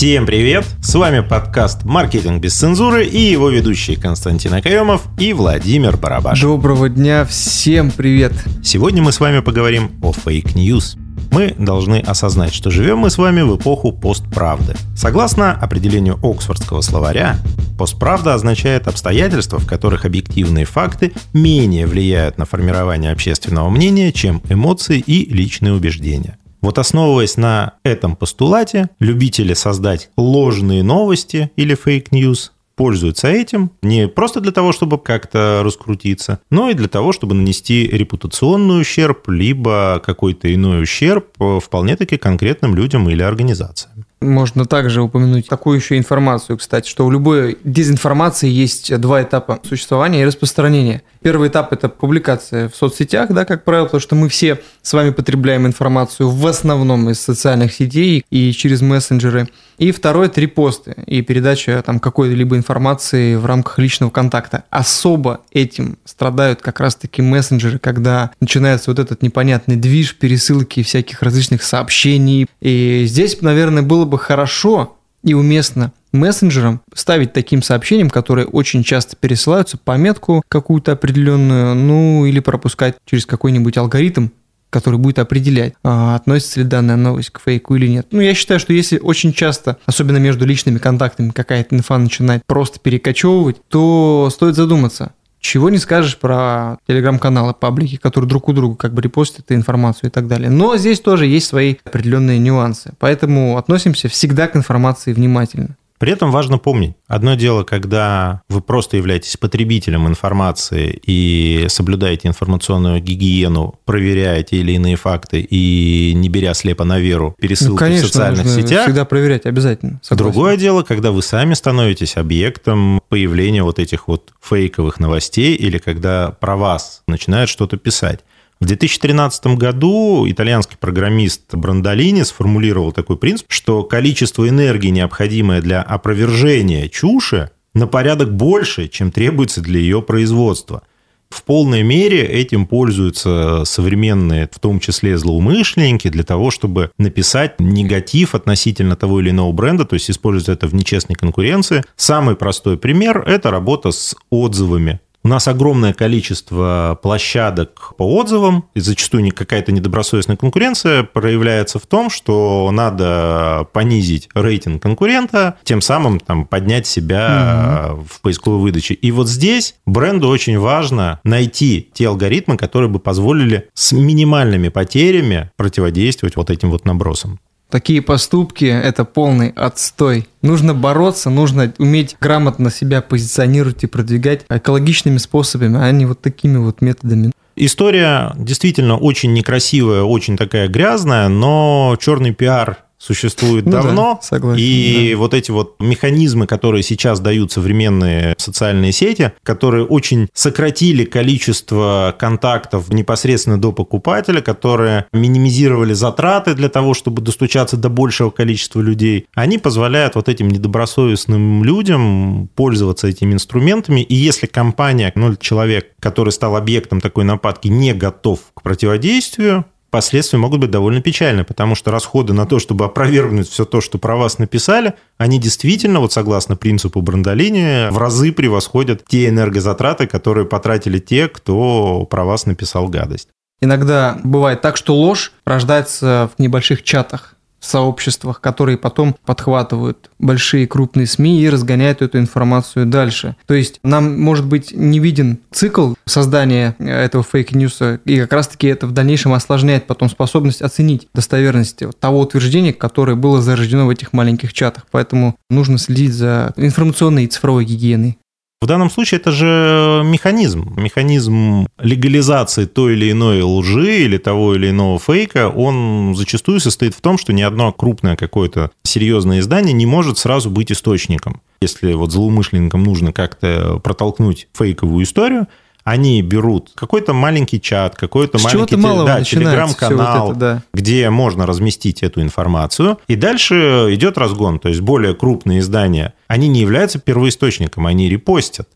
Всем привет! С вами подкаст «Маркетинг без цензуры» и его ведущие Константин Акаемов и Владимир Барабаш. Доброго дня, всем привет! Сегодня мы с вами поговорим о fake news. Мы должны осознать, что живем мы с вами в эпоху постправды. Согласно определению Оксфордского словаря, постправда означает обстоятельства, в которых объективные факты менее влияют на формирование общественного мнения, чем эмоции и личные убеждения. Вот основываясь на этом постулате, любители создать ложные новости или fake news пользуются этим не просто для того, чтобы как-то раскрутиться, но и для того, чтобы нанести репутационный ущерб, либо какой-то иной ущерб вполне-таки конкретным людям или организациям. Можно также упомянуть такую еще информацию, кстати, что у любой дезинформации есть два этапа существования и распространения. Первый этап – это публикация в соцсетях, да, как правило, потому что мы все с вами потребляем информацию в основном из социальных сетей и через мессенджеры. И второй – это репосты и передача там какой-либо информации в рамках личного контакта. Особо этим страдают как раз-таки мессенджеры, когда начинается вот этот непонятный движ, пересылки всяких различных сообщений. И здесь, наверное, было бы хорошо и уместно мессенджерам ставить таким сообщением, которые очень часто пересылаются, пометку какую-то определенную, ну или пропускать через какой-нибудь алгоритм, который будет определять, а, относится ли данная новость к фейку или нет. Ну, я считаю, что если очень часто, особенно между личными контактами, какая-то инфа начинает просто перекочевывать, то стоит задуматься, чего не скажешь про телеграм-каналы, паблики, которые друг у друга как бы репостят эту информацию и так далее. Но здесь тоже есть свои определенные нюансы. Поэтому относимся всегда к информации внимательно. При этом важно помнить, одно дело, когда вы просто являетесь потребителем информации и соблюдаете информационную гигиену, проверяя те или иные факты и не беря слепо на веру пересылки ну, конечно, в социальных сетях. всегда проверять обязательно. Согласен. Другое дело, когда вы сами становитесь объектом появления вот этих вот фейковых новостей или когда про вас начинают что-то писать. В 2013 году итальянский программист Брандолини сформулировал такой принцип, что количество энергии, необходимое для опровержения чуши, на порядок больше, чем требуется для ее производства. В полной мере этим пользуются современные, в том числе злоумышленники, для того, чтобы написать негатив относительно того или иного бренда, то есть использовать это в нечестной конкуренции. Самый простой пример – это работа с отзывами у нас огромное количество площадок по отзывам, и зачастую какая-то недобросовестная конкуренция проявляется в том, что надо понизить рейтинг конкурента, тем самым там, поднять себя угу. в поисковой выдаче. И вот здесь бренду очень важно найти те алгоритмы, которые бы позволили с минимальными потерями противодействовать вот этим вот набросам. Такие поступки – это полный отстой. Нужно бороться, нужно уметь грамотно себя позиционировать и продвигать экологичными способами, а не вот такими вот методами. История действительно очень некрасивая, очень такая грязная, но черный пиар существует ну давно. Да, согласен, и да. вот эти вот механизмы, которые сейчас дают современные социальные сети, которые очень сократили количество контактов непосредственно до покупателя, которые минимизировали затраты для того, чтобы достучаться до большего количества людей, они позволяют вот этим недобросовестным людям пользоваться этими инструментами. И если компания, ну, человек, который стал объектом такой нападки, не готов к противодействию, последствия могут быть довольно печальны, потому что расходы на то, чтобы опровергнуть все то, что про вас написали, они действительно, вот согласно принципу Брандолини, в разы превосходят те энергозатраты, которые потратили те, кто про вас написал гадость. Иногда бывает так, что ложь рождается в небольших чатах сообществах, которые потом подхватывают большие крупные СМИ и разгоняют эту информацию дальше. То есть нам, может быть, не виден цикл создания этого fake news а, и как раз-таки это в дальнейшем осложняет потом способность оценить достоверность того утверждения, которое было зарождено в этих маленьких чатах. Поэтому нужно следить за информационной и цифровой гигиеной. В данном случае это же механизм. Механизм легализации той или иной лжи или того или иного фейка, он зачастую состоит в том, что ни одно крупное какое-то серьезное издание не может сразу быть источником. Если вот злоумышленникам нужно как-то протолкнуть фейковую историю, они берут какой-то маленький чат, какой-то маленький да, телеграм-канал, вот да. где можно разместить эту информацию, и дальше идет разгон. То есть более крупные издания, они не являются первоисточником, они репостят.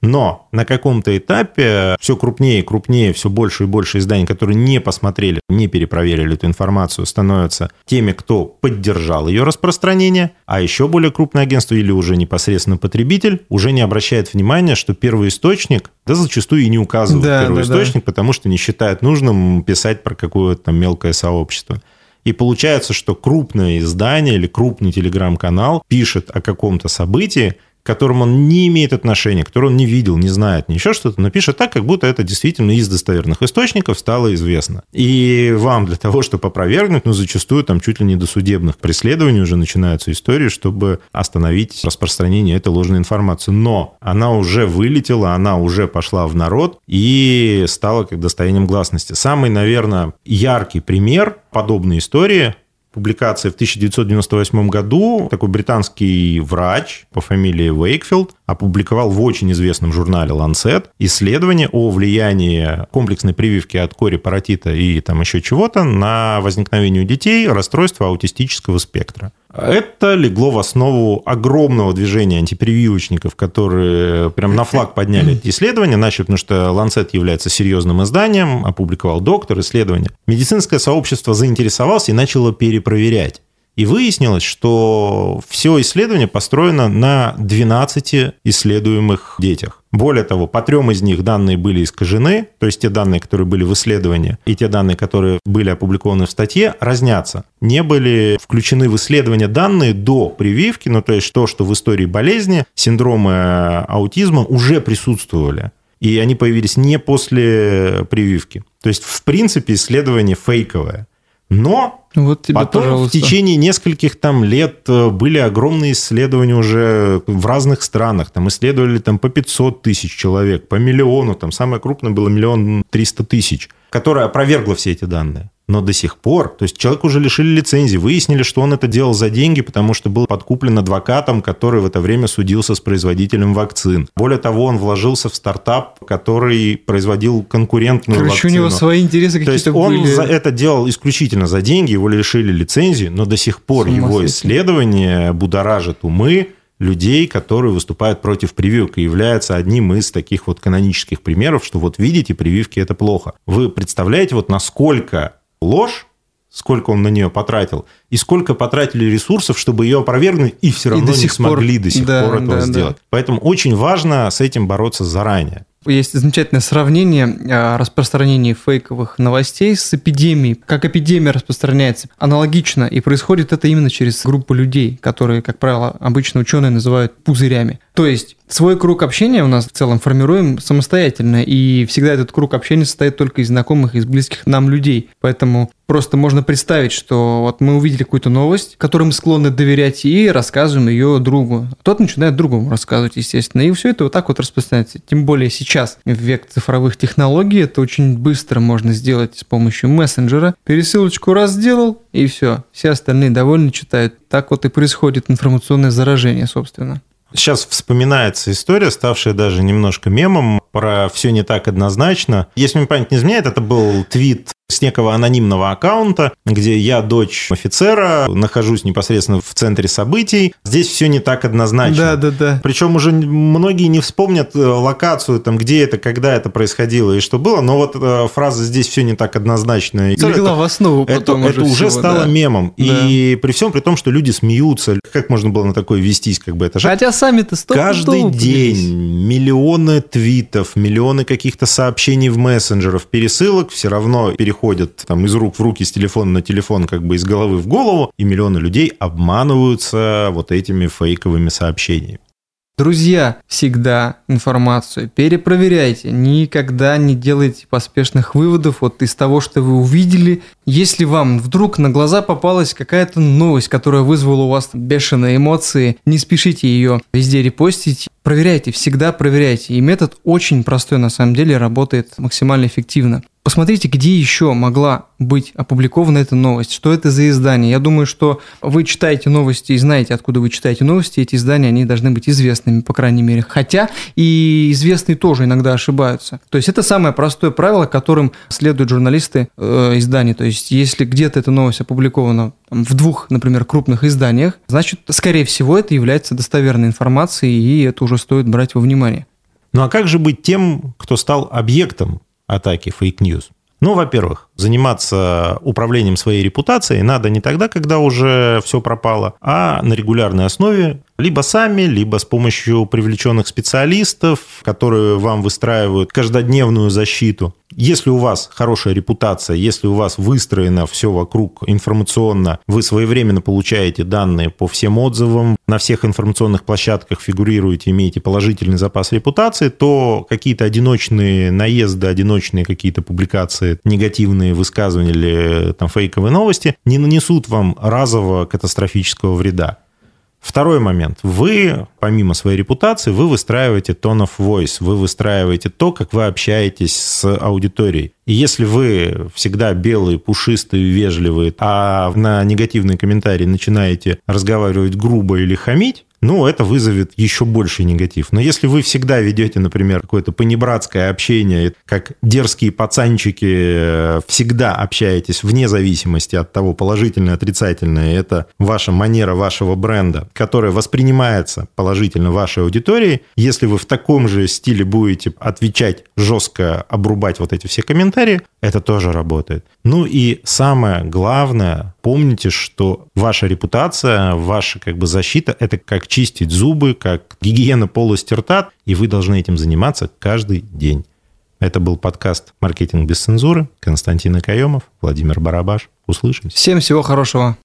Но на каком-то этапе все крупнее и крупнее, все больше и больше изданий, которые не посмотрели, не перепроверили эту информацию, становятся теми, кто поддержал ее распространение, а еще более крупное агентство или уже непосредственно потребитель уже не обращает внимания, что первый источник, да зачастую и не указывает да, первый да, да. потому что не считает нужным писать про какое-то там мелкое сообщество. И получается, что крупное издание или крупный телеграм-канал пишет о каком-то событии, к которому он не имеет отношения, который он не видел, не знает, ни еще что-то, но пишет так, как будто это действительно из достоверных источников стало известно. И вам для того, чтобы опровергнуть, ну, зачастую там чуть ли не до судебных преследований уже начинаются истории, чтобы остановить распространение этой ложной информации. Но она уже вылетела, она уже пошла в народ и стала как достоянием гласности. Самый, наверное, яркий пример подобной истории публикация в 1998 году такой британский врач по фамилии Уэйкфилд опубликовал в очень известном журнале Lancet исследование о влиянии комплексной прививки от кори паротита и там еще чего-то на возникновение у детей расстройства аутистического спектра. Это легло в основу огромного движения антипрививочников, которые прям на флаг подняли эти исследования, начали, потому что Lancet является серьезным изданием, опубликовал доктор исследования. Медицинское сообщество заинтересовалось и начало перепроверять. И выяснилось, что все исследование построено на 12 исследуемых детях. Более того, по трем из них данные были искажены, то есть те данные, которые были в исследовании, и те данные, которые были опубликованы в статье, разнятся. Не были включены в исследование данные до прививки, ну то есть то, что в истории болезни, синдромы аутизма уже присутствовали. И они появились не после прививки. То есть, в принципе, исследование фейковое. Но вот тебе, потом пожалуйста. в течение нескольких там лет э, были огромные исследования уже в разных странах. Там исследовали там по 500 тысяч человек, по миллиону. Там самое крупное было миллион триста тысяч, которое опровергло все эти данные но до сих пор, то есть человек уже лишили лицензии, выяснили, что он это делал за деньги, потому что был подкуплен адвокатом, который в это время судился с производителем вакцин. Более того, он вложился в стартап, который производил конкурентную Короче, вакцину. у него свои интересы какие-то То есть он за это делал исключительно за деньги, его лишили лицензии, но до сих пор его исследования будоражат умы, людей, которые выступают против прививок, и является одним из таких вот канонических примеров, что вот видите, прививки это плохо. Вы представляете, вот насколько ложь, сколько он на нее потратил, и сколько потратили ресурсов, чтобы ее опровергнуть, и все равно и не смогли пор... до сих да, пор этого да, сделать. Да. Поэтому очень важно с этим бороться заранее. Есть замечательное сравнение а, распространения фейковых новостей с эпидемией. Как эпидемия распространяется аналогично, и происходит это именно через группу людей, которые, как правило, обычно ученые называют пузырями. То есть свой круг общения у нас в целом формируем самостоятельно, и всегда этот круг общения состоит только из знакомых, из близких нам людей. Поэтому просто можно представить, что вот мы увидели какую-то новость, которой мы склонны доверять, и рассказываем ее другу. Тот начинает другому рассказывать, естественно. И все это вот так вот распространяется. Тем более сейчас, в век цифровых технологий, это очень быстро можно сделать с помощью мессенджера. Пересылочку раз сделал, и все. Все остальные довольны читают. Так вот и происходит информационное заражение, собственно. Сейчас вспоминается история, ставшая даже немножко мемом, про все не так однозначно. Если мне память не изменяет, это был твит с некого анонимного аккаунта, где я дочь офицера, нахожусь непосредственно в центре событий. Здесь все не так однозначно. Да, да, да. Причем уже многие не вспомнят э, локацию, там, где это, когда это происходило и что было, но вот э, фраза «здесь все не так однозначно». Легла в основу потом Это, уже, уже стало да. мемом. Да. И при всем при том, что люди смеются, как можно было на такое вестись, как бы это же... Хотя сами-то Каждый день миллионы твитов, миллионы каких-то сообщений в мессенджерах, пересылок все равно переходят там из рук в руки, с телефона на телефон, как бы из головы в голову, и миллионы людей обманываются вот этими фейковыми сообщениями. Друзья, всегда информацию перепроверяйте, никогда не делайте поспешных выводов вот из того, что вы увидели. Если вам вдруг на глаза попалась какая-то новость, которая вызвала у вас бешеные эмоции, не спешите ее везде репостить, проверяйте, всегда проверяйте. И метод очень простой, на самом деле, работает максимально эффективно. Посмотрите, где еще могла быть опубликована эта новость, что это за издание. Я думаю, что вы читаете новости и знаете, откуда вы читаете новости. Эти издания, они должны быть известными, по крайней мере. Хотя и известные тоже иногда ошибаются. То есть это самое простое правило, которым следуют журналисты э, изданий. То есть если где-то эта новость опубликована в двух, например, крупных изданиях, значит, скорее всего, это является достоверной информацией, и это уже стоит брать во внимание. Ну а как же быть тем, кто стал объектом атаки fake news? Ну, во-первых, заниматься управлением своей репутацией надо не тогда, когда уже все пропало, а на регулярной основе, либо сами, либо с помощью привлеченных специалистов, которые вам выстраивают каждодневную защиту. Если у вас хорошая репутация, если у вас выстроено все вокруг информационно, вы своевременно получаете данные по всем отзывам, на всех информационных площадках фигурируете, имеете положительный запас репутации, то какие-то одиночные наезды, одиночные какие-то публикации, негативные высказывания или там фейковые новости не нанесут вам разового катастрофического вреда. Второй момент. Вы, помимо своей репутации, вы выстраиваете tone of voice, вы выстраиваете то, как вы общаетесь с аудиторией. И если вы всегда белые, пушистые, вежливые, а на негативные комментарии начинаете разговаривать грубо или хамить, ну, это вызовет еще больший негатив. Но если вы всегда ведете, например, какое-то понебратское общение, как дерзкие пацанчики, э, всегда общаетесь вне зависимости от того, положительное, отрицательное, это ваша манера вашего бренда, которая воспринимается положительно вашей аудиторией, если вы в таком же стиле будете отвечать жестко, обрубать вот эти все комментарии, это тоже работает. Ну и самое главное, помните, что ваша репутация, ваша как бы защита – это как чистить зубы, как гигиена полости рта, и вы должны этим заниматься каждый день. Это был подкаст «Маркетинг без цензуры». Константин Акаемов, Владимир Барабаш. Услышимся. Всем всего хорошего.